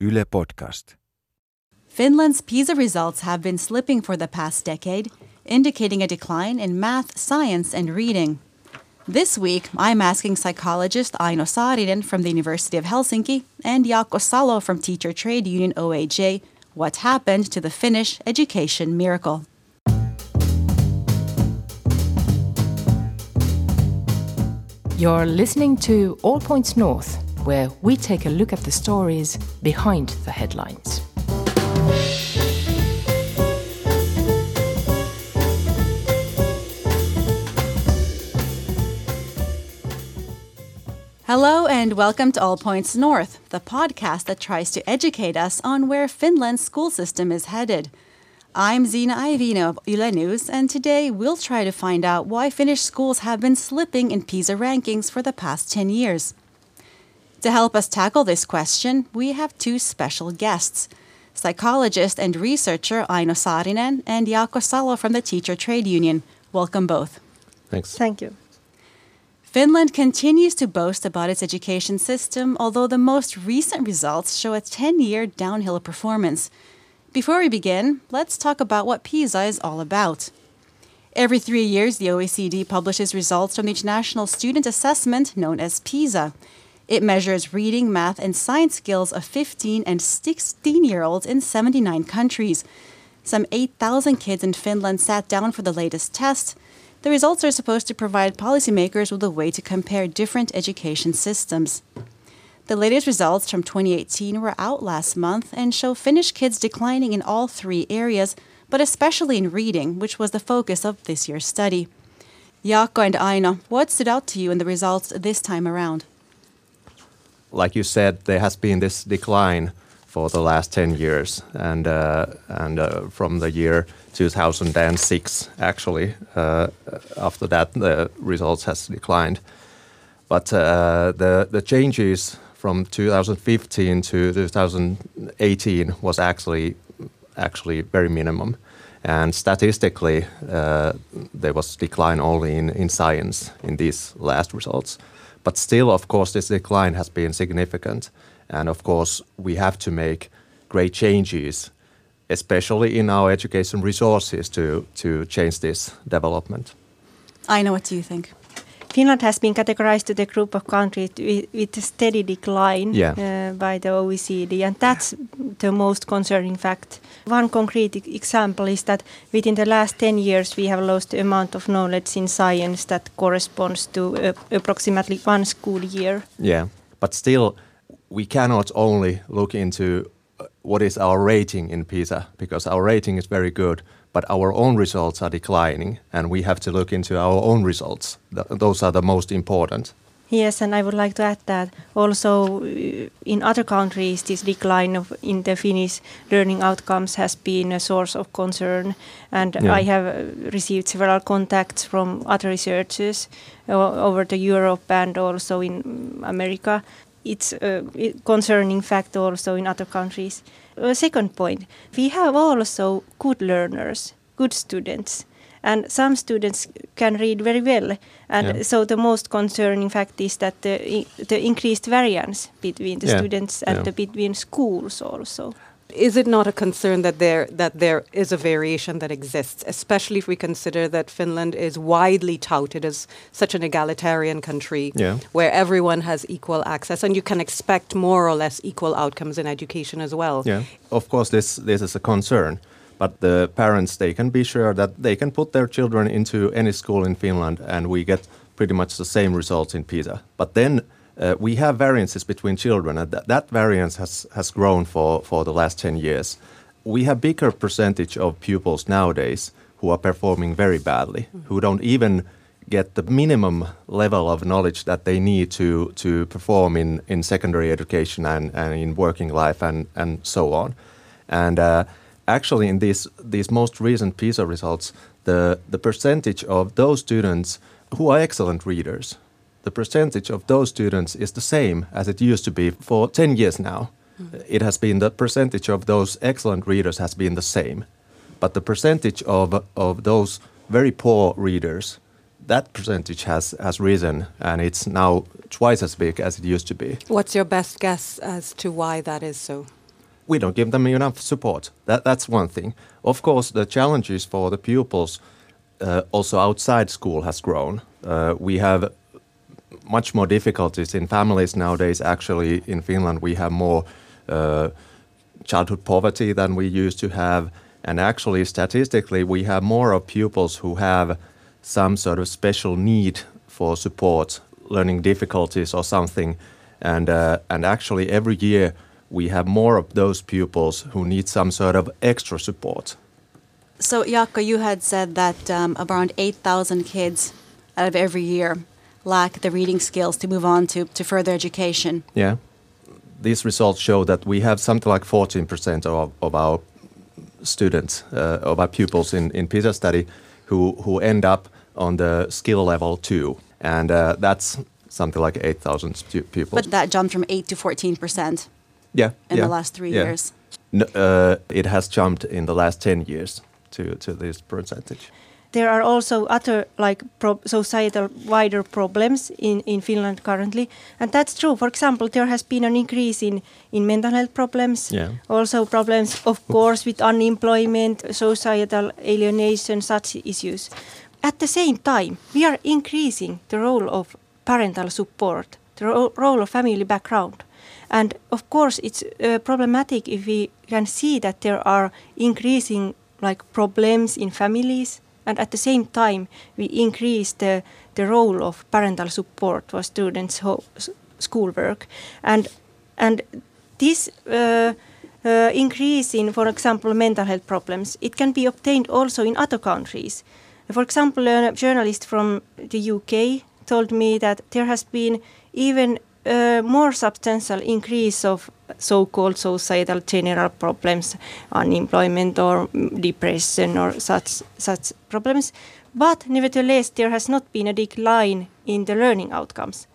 Yle Podcast. Finland's PISA results have been slipping for the past decade, indicating a decline in math, science, and reading. This week, I'm asking psychologist Aino Saarinen from the University of Helsinki and Jaakko Salo from Teacher Trade Union OAJ what happened to the Finnish education miracle. You're listening to All Points North, where we take a look at the stories behind the headlines. Hello and welcome to All Points North, the podcast that tries to educate us on where Finland's school system is headed. I'm Zina Iovino of Yle News, and today we'll try to find out why Finnish schools have been slipping in PISA rankings for the past 10 years. To help us tackle this question, we have two special guests psychologist and researcher Aino Saarinen and Jaakko Salo from the Teacher Trade Union. Welcome both. Thanks. Thank you. Finland continues to boast about its education system, although the most recent results show a 10 year downhill performance. Before we begin, let's talk about what PISA is all about. Every three years, the OECD publishes results from the International Student Assessment known as PISA. It measures reading, math, and science skills of 15 and 16 year olds in 79 countries. Some 8,000 kids in Finland sat down for the latest test. The results are supposed to provide policymakers with a way to compare different education systems. The latest results from 2018 were out last month and show Finnish kids declining in all three areas, but especially in reading, which was the focus of this year's study. Jaakko and Aino, what stood out to you in the results this time around? Like you said, there has been this decline for the last 10 years, and, uh, and uh, from the year 2006 actually. Uh, after that, the results has declined. But uh, the the changes from 2015 to 2018 was actually actually very minimum, and statistically uh, there was decline only in in science in these last results. But still, of course, this decline has been significant, and of course we have to make great changes especially in our education resources to, to change this development. Aino what do you think? Finland has been categorized to the group of countries with, a steady decline yeah. uh, by the OECD, and that's the most concerning fact. One concrete example is that within the last 10 years, we have lost the amount of knowledge in science that corresponds to uh, approximately one school year. Yeah, but still, we cannot only look into what is our rating in PISA because our rating is very good, but our own results are declining, and we have to look into our own results. Those are the most important. Yes, and I would like to add that also uh, in other countries, this decline of in the Finnish learning outcomes has been a source of concern. And yeah. I have uh, received several contacts from other researchers uh, over the Europe and also in America it's a concerning fact also in other countries. A second point, we have also good learners, good students, and some students can read very well. And yeah. so the most concerning fact is that the, the increased variance between the yeah. students and yeah. the between schools also is it not a concern that there that there is a variation that exists, especially if we consider that Finland is widely touted as such an egalitarian country yeah. where everyone has equal access and you can expect more or less equal outcomes in education as well? Yeah, of course, this this is a concern. But the parents, they can be sure that they can put their children into any school in Finland, and we get pretty much the same results in PISA. But then we have variances between children, and that, that variance has, has grown for, for the last 10 years. We have bigger percentage of pupils nowadays who are performing very badly, mm. who don't even get the minimum level of knowledge that they need to, to perform in, in secondary education and, and in working life and, and so on. And uh, actually, in these, these most recent PISA results, the, the percentage of those students who are excellent readers, the percentage of those students is the same as it used to be for 10 years now. Mm. It has been the percentage of those excellent readers has been the same. But the percentage of, of those very poor readers, that percentage has, has risen and it's now twice as big as it used to be. What's your best guess as to why that is so? we don't give them enough support. That, that's one thing. Of course, the challenges for the pupils uh, also outside school has grown. Uh, we have much more difficulties in families nowadays. Actually, in Finland, we have more uh, childhood poverty than we used to have. And actually, statistically, we have more of pupils who have some sort of special need for support, learning difficulties or something. And, uh, and actually, every year, we have more of those pupils who need some sort of extra support. So, Jaakko, you had said that um, around 8,000 kids out of every year lack the reading skills to move on to, to further education. Yeah. These results show that we have something like 14% of, of our students, uh, of our pupils in, in PISA study who, who end up on the skill level two. And uh, that's something like 8,000 pupils. But that jumped from 8 to 14%. Yeah. In yeah, the last three yeah. years. No, uh, it has jumped in the last 10 years to, to this percentage. There are also other like pro- societal wider problems in, in Finland currently, and that's true. For example, there has been an increase in, in mental health problems, yeah. also problems, of course, with unemployment, societal alienation, such issues. At the same time, we are increasing the role of parental support, the ro- role of family background. And of course, it's uh, problematic if we can see that there are increasing like problems in families, and at the same time we increase the the role of parental support for students' schoolwork, and and this. Uh, uh, increase in, for example, mental health problems, it can be obtained also in other countries. For example, a journalist from the UK told me that there has been even a more substantial increase of so-called societal general problems, unemployment or depression or such such problems. But nevertheless, there has not been a decline in the learning outcomes.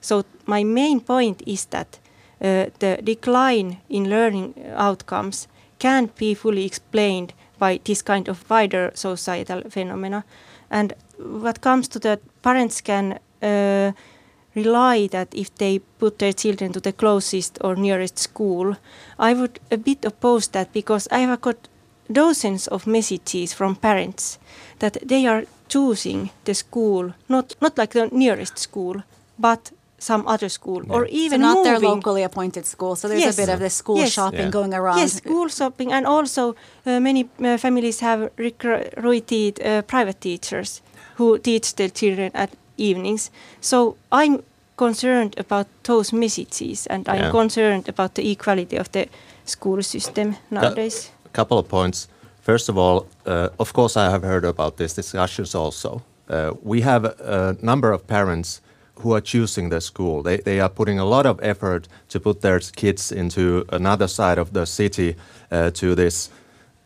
So my main point is that uh, the decline in learning outcomes can't be fully explained by this kind of wider societal phenomena. And what comes to that, parents can uh, rely that if they put their children to the closest or nearest school, I would a bit oppose that because I have got dozens of messages from parents that they are choosing the school, not not like the nearest school, but some other school yeah. or even so not moving. their locally appointed school. So there's yes. a bit of the school yes. shopping yeah. going around. Yes, school shopping, and also uh, many uh, families have recruited uh, private teachers who teach their children at evenings. So I'm concerned about those messages, and I'm concerned about the equality of the school system nowadays. A couple of points. First of all, uh, of course, I have heard about these discussions also. Uh, we have a number of parents who are choosing the school. They, they are putting a lot of effort to put their kids into another side of the city uh, to this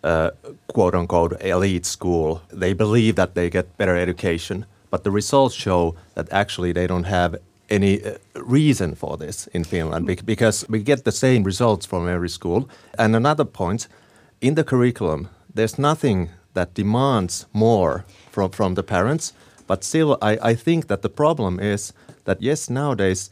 uh, quote unquote elite school. They believe that they get better education, but the results show that actually they don't have any uh, reason for this in Finland because we get the same results from every school. And another point in the curriculum, there's nothing that demands more from, from the parents. But still, I, I think that the problem is that, yes, nowadays,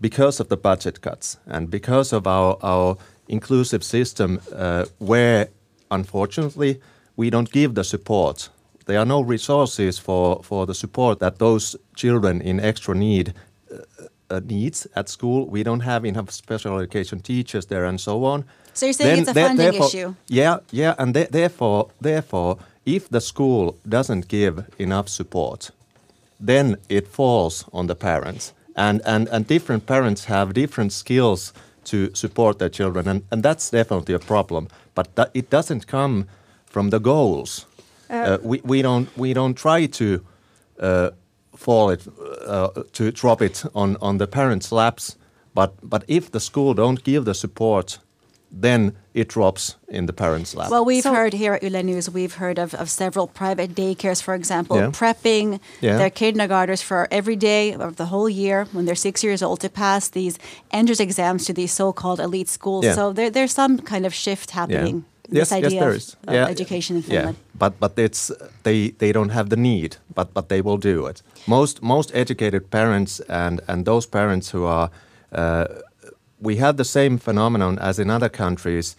because of the budget cuts and because of our, our inclusive system, uh, where unfortunately we don't give the support there are no resources for, for the support that those children in extra need uh, needs at school. We don't have enough special education teachers there, and so on. So you're saying then, it's a funding issue? Yeah, yeah, and th therefore, therefore, if the school doesn't give enough support, then it falls on the parents, and and and different parents have different skills to support their children, and and that's definitely a problem. But that, it doesn't come from the goals. Uh, uh, we we don't we don't try to. Uh, fall it uh, to drop it on on the parents' laps. But but if the school don't give the support, then it drops in the parents' lap. Well, we've so, heard here at Yle News, we've heard of, of several private daycares, for example, yeah. prepping yeah. their kindergartners for every day of the whole year when they're six years old to pass these entrance exams to these so-called elite schools. Yeah. So there, there's some kind of shift happening yes, idea yes, there is. Of, yeah. education in Finland. Yeah. But but it's they they don't have the need, but but they will do it. Most most educated parents and and those parents who are uh, we have the same phenomenon as in other countries.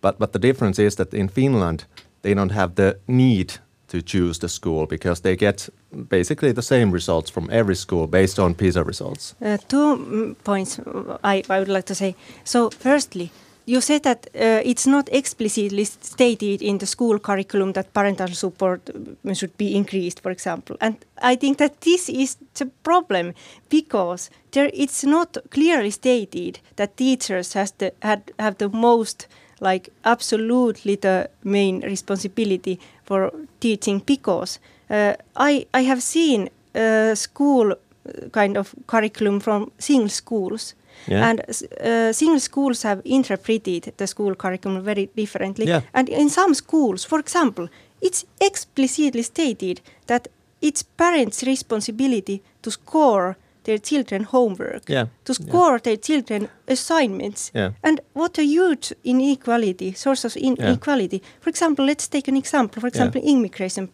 But but the difference is that in Finland they don't have the need to choose the school because they get basically the same results from every school based on PISA results. Uh, two mm, points I, I would like to say. So, firstly, you said that uh, it's not explicitly stated in the school curriculum that parental support uh, should be increased, for example. And I think that this is the problem because there, it's not clearly stated that teachers has the, had, have the most, like, absolutely the main responsibility for teaching because uh, I, I have seen uh, school uh, kind of curriculum from single schools yeah. And uh, single schools have interpreted the school curriculum very differently. Yeah. And in some schools, for example, it's explicitly stated that it's parents' responsibility to score their children homework, yeah. to score yeah. their children assignments. Yeah. And what a huge inequality, source of inequality. For example, let's take an example. For example, immigration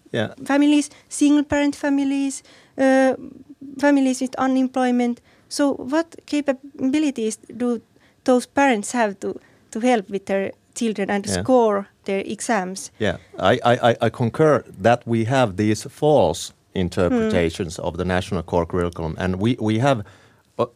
families, single parent families, uh, families with unemployment, so, what capabilities do those parents have to, to help with their children and yeah. score their exams? Yeah, I, I, I concur that we have these false interpretations mm. of the national core curriculum, and we, we have,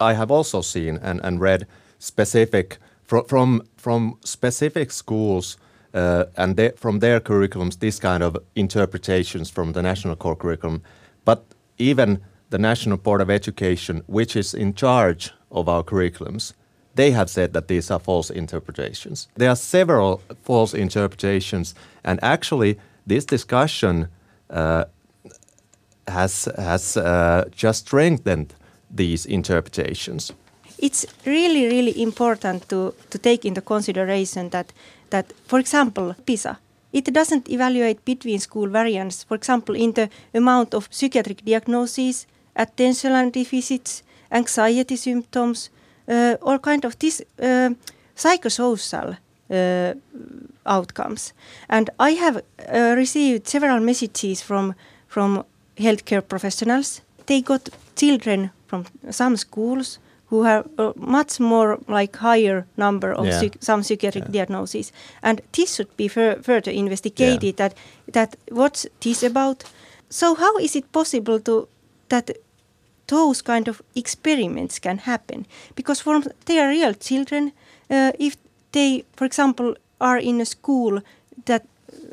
I have also seen and, and read specific from from from specific schools. Uh, and they, from their curriculums, this kind of interpretations from the national core curriculum. But even the National Board of Education, which is in charge of our curriculums, they have said that these are false interpretations. There are several false interpretations, and actually, this discussion uh, has has uh, just strengthened these interpretations. It's really, really important to, to take into consideration that that, for example, PISA. It doesn't evaluate between school variance, for example, in the amount of psychiatric diagnoses, attentional deficits, anxiety symptoms, uh, all kind of this uh, psychosocial uh, outcomes. And I have uh, received several messages from from healthcare professionals. They got children from some schools who have a much more like higher number of yeah. some psychiatric yeah. diagnoses, and this should be further investigated. Yeah. That that what's this about? So how is it possible to that those kind of experiments can happen. Because for they are real children uh, if they for example are in a school that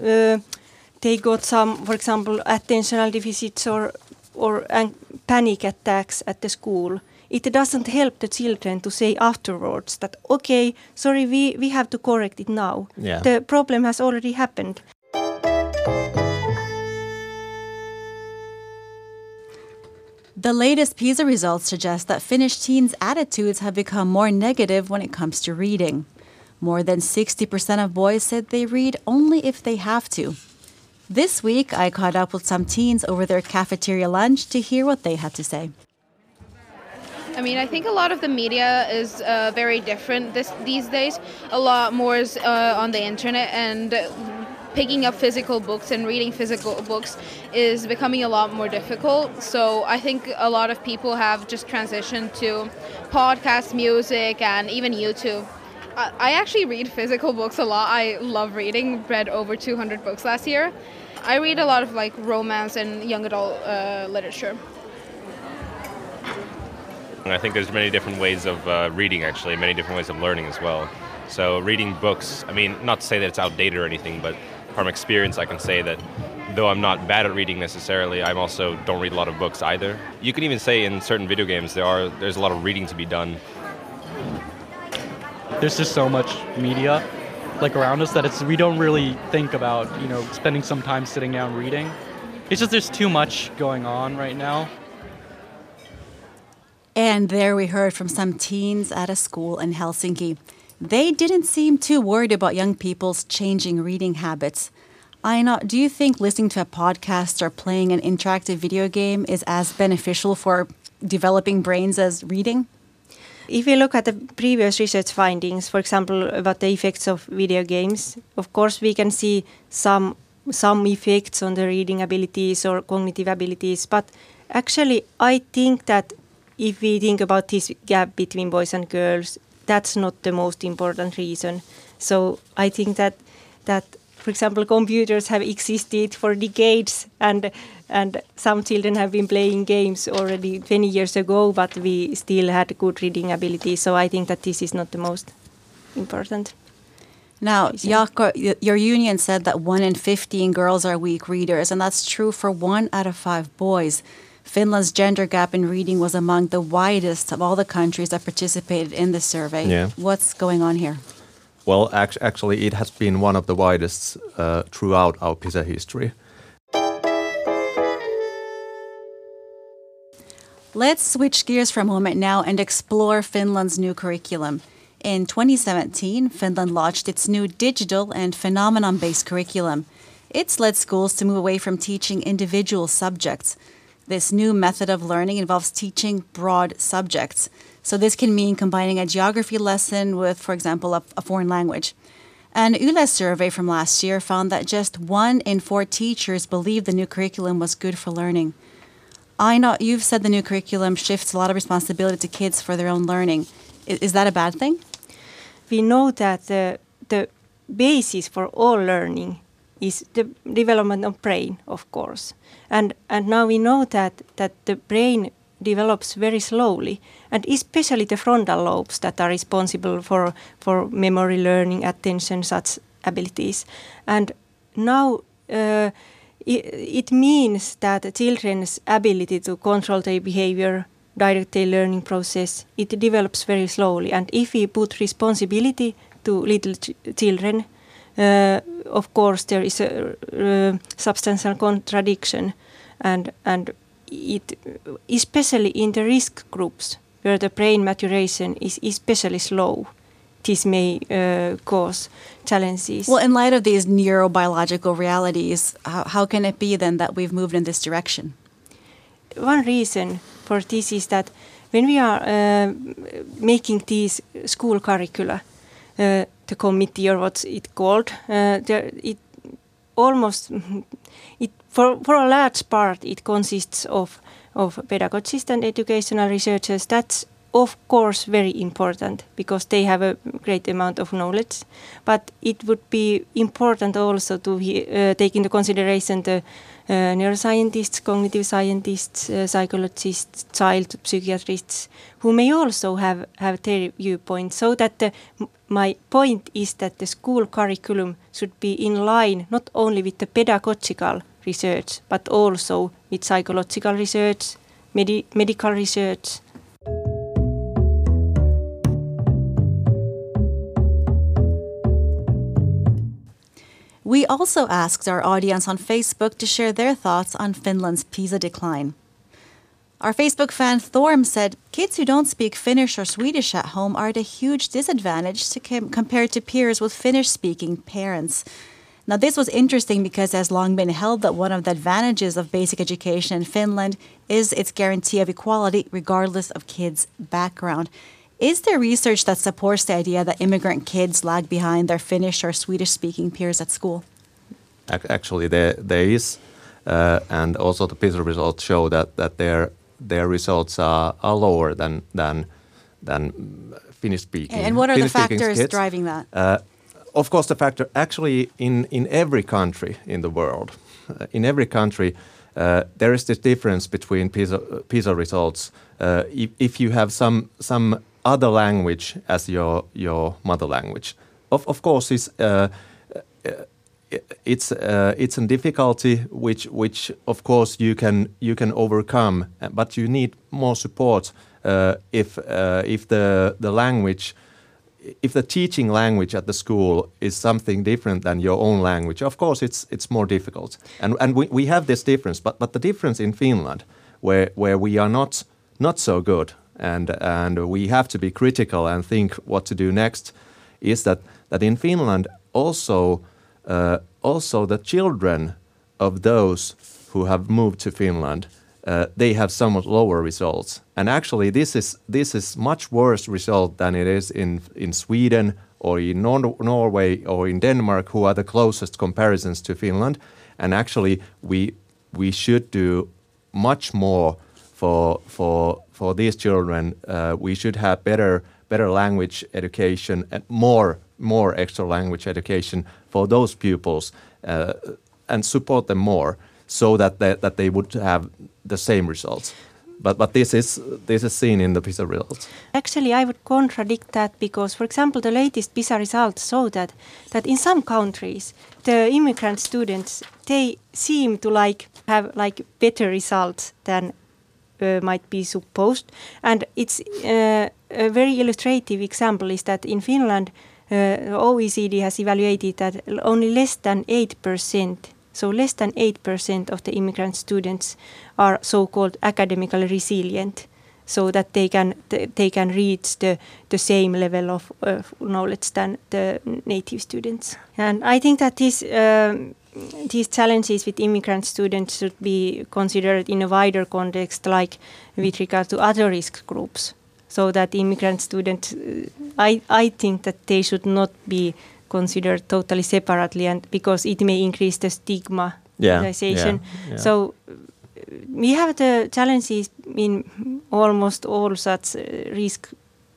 uh, they got some for example attentional deficits or or panic attacks at the school it doesn't help the children to say afterwards that okay sorry we we have to correct it now. Yeah. the problem has already happened The latest PISA results suggest that Finnish teens' attitudes have become more negative when it comes to reading. More than 60% of boys said they read only if they have to. This week, I caught up with some teens over their cafeteria lunch to hear what they had to say. I mean, I think a lot of the media is uh, very different this, these days. A lot more is uh, on the internet, and picking up physical books and reading physical books is becoming a lot more difficult. So I think a lot of people have just transitioned to podcast music and even YouTube. I actually read physical books a lot. I love reading. Read over 200 books last year. I read a lot of like romance and young adult uh, literature. I think there's many different ways of uh, reading, actually, many different ways of learning as well. So reading books, I mean, not to say that it's outdated or anything, but from experience, I can say that though I'm not bad at reading necessarily, I also don't read a lot of books either. You can even say in certain video games there are there's a lot of reading to be done. There's just so much media like around us that it's we don't really think about, you know, spending some time sitting down reading. It's just there's too much going on right now. And there we heard from some teens at a school in Helsinki. They didn't seem too worried about young people's changing reading habits. Aino, do you think listening to a podcast or playing an interactive video game is as beneficial for developing brains as reading? If you look at the previous research findings, for example, about the effects of video games, of course we can see some some effects on the reading abilities or cognitive abilities, but actually I think that if we think about this gap between boys and girls, that's not the most important reason. So I think that that for example, computers have existed for decades, and and some children have been playing games already 20 years ago, but we still had good reading ability. So I think that this is not the most important. Now, Jaakko, your union said that one in 15 girls are weak readers, and that's true for one out of five boys. Finland's gender gap in reading was among the widest of all the countries that participated in the survey. Yeah. What's going on here? Well, act- actually, it has been one of the widest uh, throughout our PISA history. Let's switch gears for a moment now and explore Finland's new curriculum. In 2017, Finland launched its new digital and phenomenon based curriculum. It's led schools to move away from teaching individual subjects. This new method of learning involves teaching broad subjects. So this can mean combining a geography lesson with, for example, a, a foreign language. An Yle survey from last year found that just one in four teachers believed the new curriculum was good for learning. I know you've said the new curriculum shifts a lot of responsibility to kids for their own learning. Is, is that a bad thing? We know that the, the basis for all learning is the development of brain, of course. And, and now we know that, that the brain develops very slowly, and especially the frontal lobes that are responsible for, for memory learning, attention, such abilities. And now uh, it, it, means that children's ability to control their behavior, direct their learning process, it develops very slowly. And if we put responsibility to little ch children, of course there is a uh, substantial contradiction, and and it, especially in the risk groups where the brain maturation is especially slow, this may uh, cause challenges. Well, in light of these neurobiological realities, how, how can it be then that we've moved in this direction? One reason for this is that when we are uh, making these school curricula, uh, the committee or what's it called, uh, there, it almost it for, for a large part, it consists of, of pedagogists and educational researchers. That's of course very important because they have a great amount of knowledge. But it would be important also to uh, take into consideration the neuroscientists, cognitive scientists, uh, psychologists, child psychiatrists, who may also have, have their viewpoint. So that the, my point is that the school curriculum should be in line not only with the pedagogical research, but also with psychological research, medi medical research. We also asked our audience on Facebook to share their thoughts on Finland's PISA decline. Our Facebook fan Thorm said kids who don't speak Finnish or Swedish at home are at a huge disadvantage to com- compared to peers with Finnish speaking parents. Now, this was interesting because it has long been held that one of the advantages of basic education in Finland is its guarantee of equality regardless of kids' background. Is there research that supports the idea that immigrant kids lag behind their Finnish or Swedish speaking peers at school? Actually, there, there is. Uh, and also the PISA results show that, that their, their results are, are lower than, than, than Finnish speaking. And what are the factors kids. driving that? Uh, of course, the factor actually in, in every country in the world, uh, in every country, uh, there is this difference between PISA, PISA results. Uh, if, if, you have some some other language as your your mother language, of, of course, it's uh, uh, it's uh, it's a difficulty which which of course you can you can overcome, but you need more support if if the the language if the teaching language at the school is something different than your own language, of course it's it's more difficult. And and we, we have this difference, but but the difference in Finland, where where we are not not so good, and and we have to be critical and think what to do next, is that that in Finland also uh, also the children of those who have moved to Finland uh, they have somewhat lower results. And actually, this is this is much worse result than it is in in Sweden or in Nor Norway or in Denmark, who are the closest comparisons to Finland. And actually, we we should do much more for for for these children. Uh, we should have better better language education and more more extra language education for those pupils uh, and support them more so that they, that they would have the same results. But, but this is this is seen in the PISA results. Actually, I would contradict that because, for example, the latest PISA results show that that in some countries the immigrant students they seem to like have like better results than might be supposed. And it's uh, a very illustrative example is that in Finland, uh, OECD has evaluated that only less than 8%, so less than 8% of the immigrant students are so-called academically resilient so that they can they can reach the the same level of uh, knowledge than the native students. And I think that this um, these challenges with immigrant students should be considered in a wider context, like with regard to other risk groups. So that immigrant students, uh, I, I think that they should not be considered totally separately, and because it may increase the stigma. Yeah, yeah, yeah. So we have the challenges in almost all such uh, risk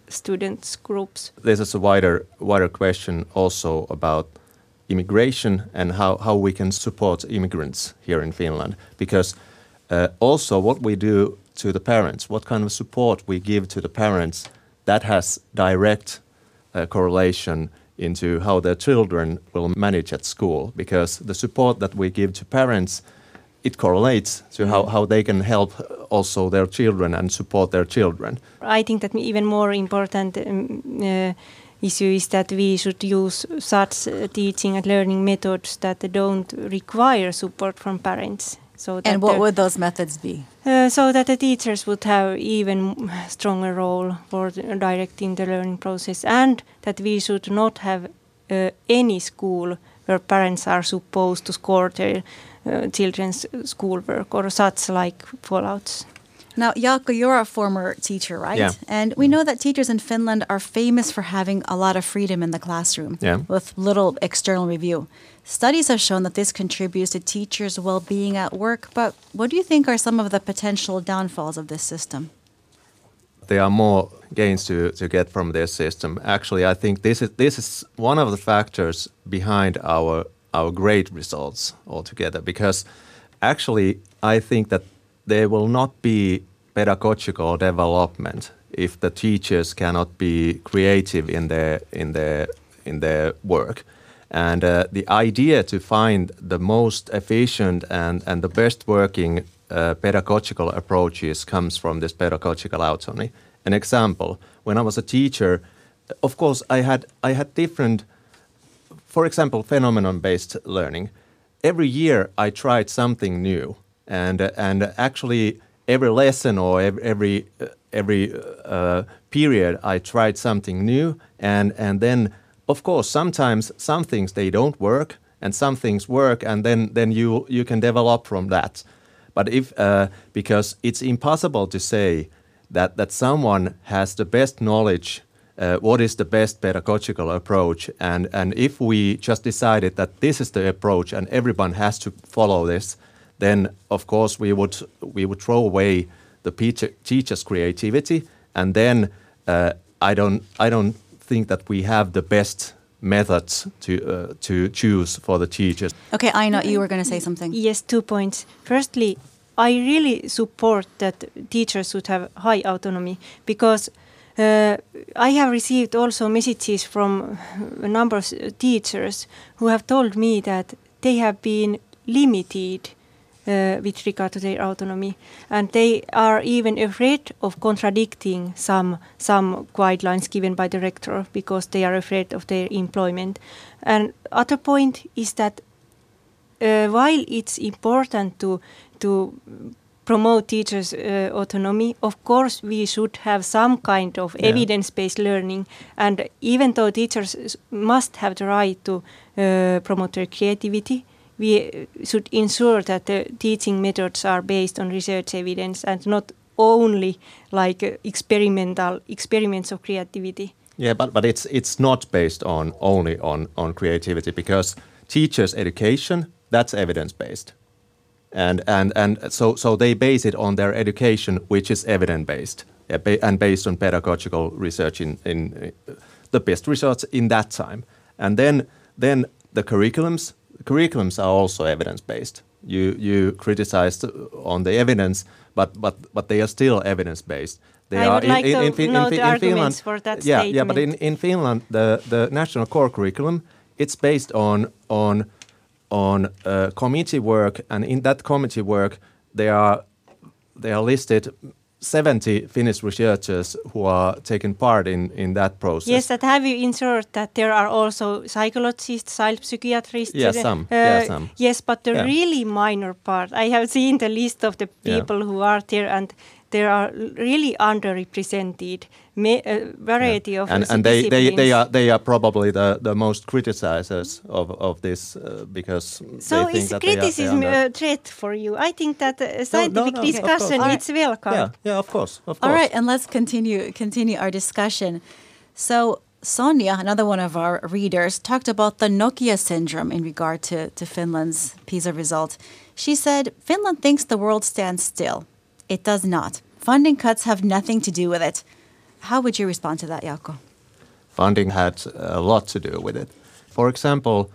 students groups. This is a wider wider question also about immigration and how, how we can support immigrants here in Finland. Because uh, also what we do to the parents, what kind of support we give to the parents, that has direct uh, correlation into how their children will manage at school. Because the support that we give to parents, it correlates to how, how they can help also their children and support their children. I think that even more important um, uh, issue is that we should use such uh, teaching and learning methods that don't require support from parents. So and what would those methods be? Uh, so that the teachers would have even stronger role for directing the learning process, and that we should not have uh, any school where parents are supposed to score their uh, children's schoolwork or such like fallouts. Now, Jaakko, you're a former teacher, right? Yeah. And we mm. know that teachers in Finland are famous for having a lot of freedom in the classroom yeah. with little external review. Studies have shown that this contributes to teachers' well being at work, but what do you think are some of the potential downfalls of this system? There are more gains to, to get from this system. Actually, I think this is this is one of the factors behind our our great results altogether because actually I think that there will not be pedagogical development if the teachers cannot be creative in their in their in their work. And uh, the idea to find the most efficient and, and the best working uh, pedagogical approaches comes from this pedagogical autonomy. An example: when I was a teacher, of course I had I had different, for example, phenomenon-based learning. Every year I tried something new and and actually every lesson or every every, uh, period I tried something new. And and then of course sometimes some things they don't work and some things work and then then you you can develop from that. But if uh, because it's impossible to say that that someone has the best knowledge uh, what is the best pedagogical approach. And and if we just decided that this is the approach and everyone has to follow this then of course we would we would throw away the teacher's creativity, and then uh, I don't I don't think that we have the best methods to uh, to choose for the teachers. Okay, I know you were going to say something. Yes, two points. Firstly, I really support that teachers should have high autonomy because. Uh, I have received also messages from a number of teachers who have told me that they have been limited uh, with regard to their autonomy, and they are even afraid of contradicting some some guidelines given by the rector because they are afraid of their employment. And other point is that uh, while it's important to to promote teachers' uh, autonomy, of course we should have some kind of yeah. evidence-based learning. And even though teachers must have the right to uh, promote their creativity, we should ensure that the teaching methods are based on research evidence and not only like experimental experiments of creativity. Yeah, but, but it's it's not based on only on, on creativity because teachers' education that's evidence based, and and and so so they base it on their education, which is evidence based and based on pedagogical research in in uh, the best results in that time. And then then the curriculums curriculums are also evidence based. You you criticized on the evidence, but but but they are still evidence based. They I are would like to know the arguments for that yeah, yeah, but in, in Finland, the, the national core curriculum it's based on on on uh, committee work, and in that committee work, there are they are listed 70 Finnish researchers who are taking part in, in that process. Yes, that have you ensured that there are also psychologists, child psychiatrists? Yeah, uh, some. Yeah, uh, some. Yes, but the Yeah. really minor part, I have seen the list of the Yeah. people who are there, and there are really underrepresented ma- a variety of and, and they, they, they are they are probably the, the most criticizers of, of this uh, because So they think is that they are- they criticism are a threat for you? I think that uh, No, no, scientific no, discussion course. it's welcome. yeah yeah of course of course right, and let's continue continue our discussion. So Sonia, another one of our readers, talked about the Nokia syndrome in regard to, to Finland's PISA result. She said, Finland thinks the world stands still. It does not. Funding cuts have nothing to do with it. How would you respond to that, Jaakko? funding had a lot to do with it. For example,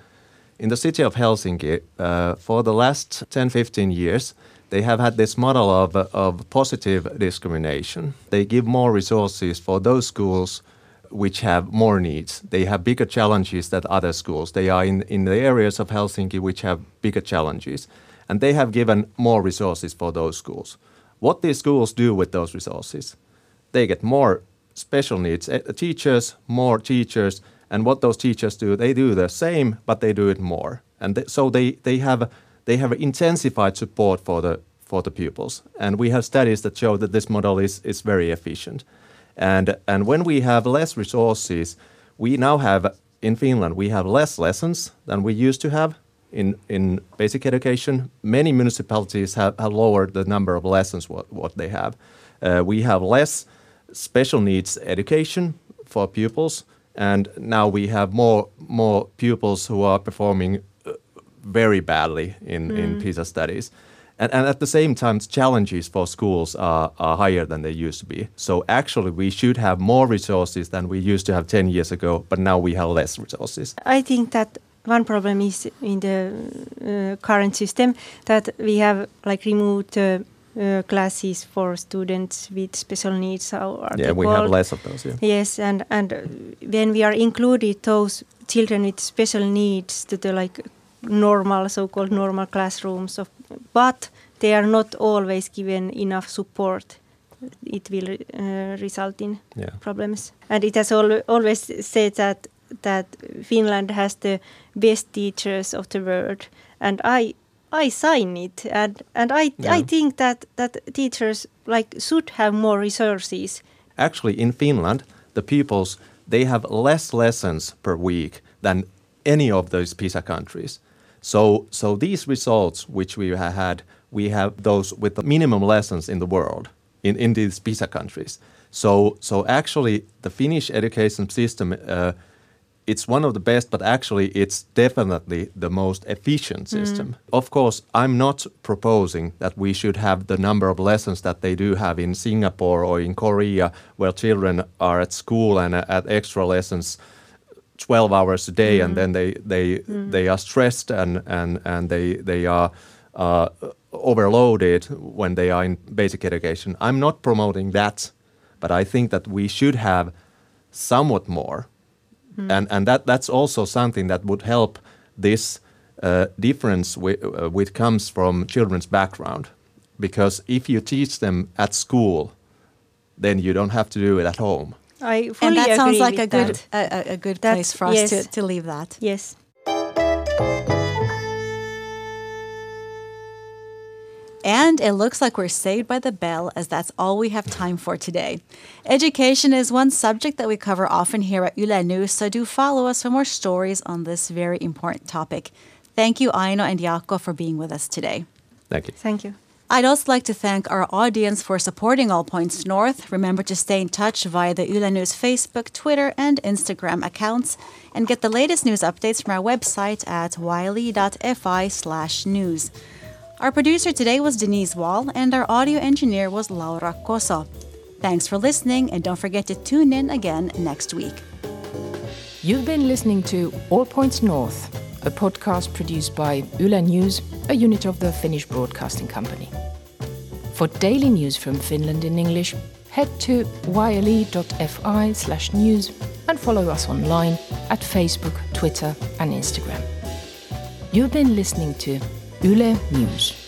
in the city of Helsinki, uh, for the last 10 15 years, they have had this model of, of positive discrimination. They give more resources for those schools which have more needs. They have bigger challenges than other schools. They are in, in the areas of Helsinki which have bigger challenges. And they have given more resources for those schools. What these schools do with those resources? they get more special needs uh, teachers, more teachers, and what those teachers do, they do the same, but they do it more, and th- so they they have they have intensified support for the for the pupils, and we have studies that show that this model is is very efficient, and and when we have less resources, we now have in Finland we have less lessons than we used to have. In, in basic education, many municipalities have, have lowered the number of lessons what, what they have. Uh, we have less special needs education for pupils, and now we have more more pupils who are performing uh, very badly in, in PISA studies. And, and at the same time, challenges for schools are, are higher than they used to be. So actually, we should have more resources than we used to have 10 years ago, but now we have less resources. I think that one problem is in the uh, current system that we have like removed uh, uh, classes for students with special needs. Yeah, we have less of those. Yeah. Yes, and and uh, when we are included those children with special needs to the like normal, so-called normal classrooms, of, but they are not always given enough support. It will uh, result in Yeah. problems. And it has al- always said that that Finland has the best teachers of the world, and I I sign it, and and I I think that that teachers like should have more resources. actually in Finland, the pupils they have less lessons per week than any of those PISA countries. So, so these results which we have had, we have those with the minimum lessons in the world in, in these PISA countries. So, so actually, the Finnish education system, uh, it's one of the best, but actually, it's definitely the most efficient system. Of course, I'm not proposing that we should have the number of lessons that they do have in Singapore or in Korea, where children are at school and uh, at extra lessons 12 hours a day and then they they they are stressed and and and they they are uh, overloaded when they are in basic education. I'm not promoting that but i think that we should have somewhat more and and that that's also something that would help this uh, difference wi- uh, which comes from children's background because if you teach them at school then you don't have to do it at home I fully And that sounds like a with good a, a- a good That's- place for us yes. to, to leave that. Yes. And it looks like we're saved by the bell, as that's all we have time for today. Education is one subject that we cover often here at Yle News, so do follow us for more stories on this very important topic. Thank you, Aino and Jaakko, for being with us today. thank you Thank you. I'd also like to thank our audience for supporting All Points North. Remember to stay in touch via the Yle News Facebook, Twitter, and Instagram accounts, and get the latest news updates from our website at yle.fi/news. Our producer today was Denise Wall, and our audio engineer was Laura Coso. Thanks for listening, and don't forget to tune in again next week. You've been listening to All Points North, a podcast produced by Yle News, a unit of the Finnish Broadcasting Company. For daily news from Finland in English, head to yle.fi slash news and follow us online at Facebook, Twitter, and Instagram. You've been listening to Yle News.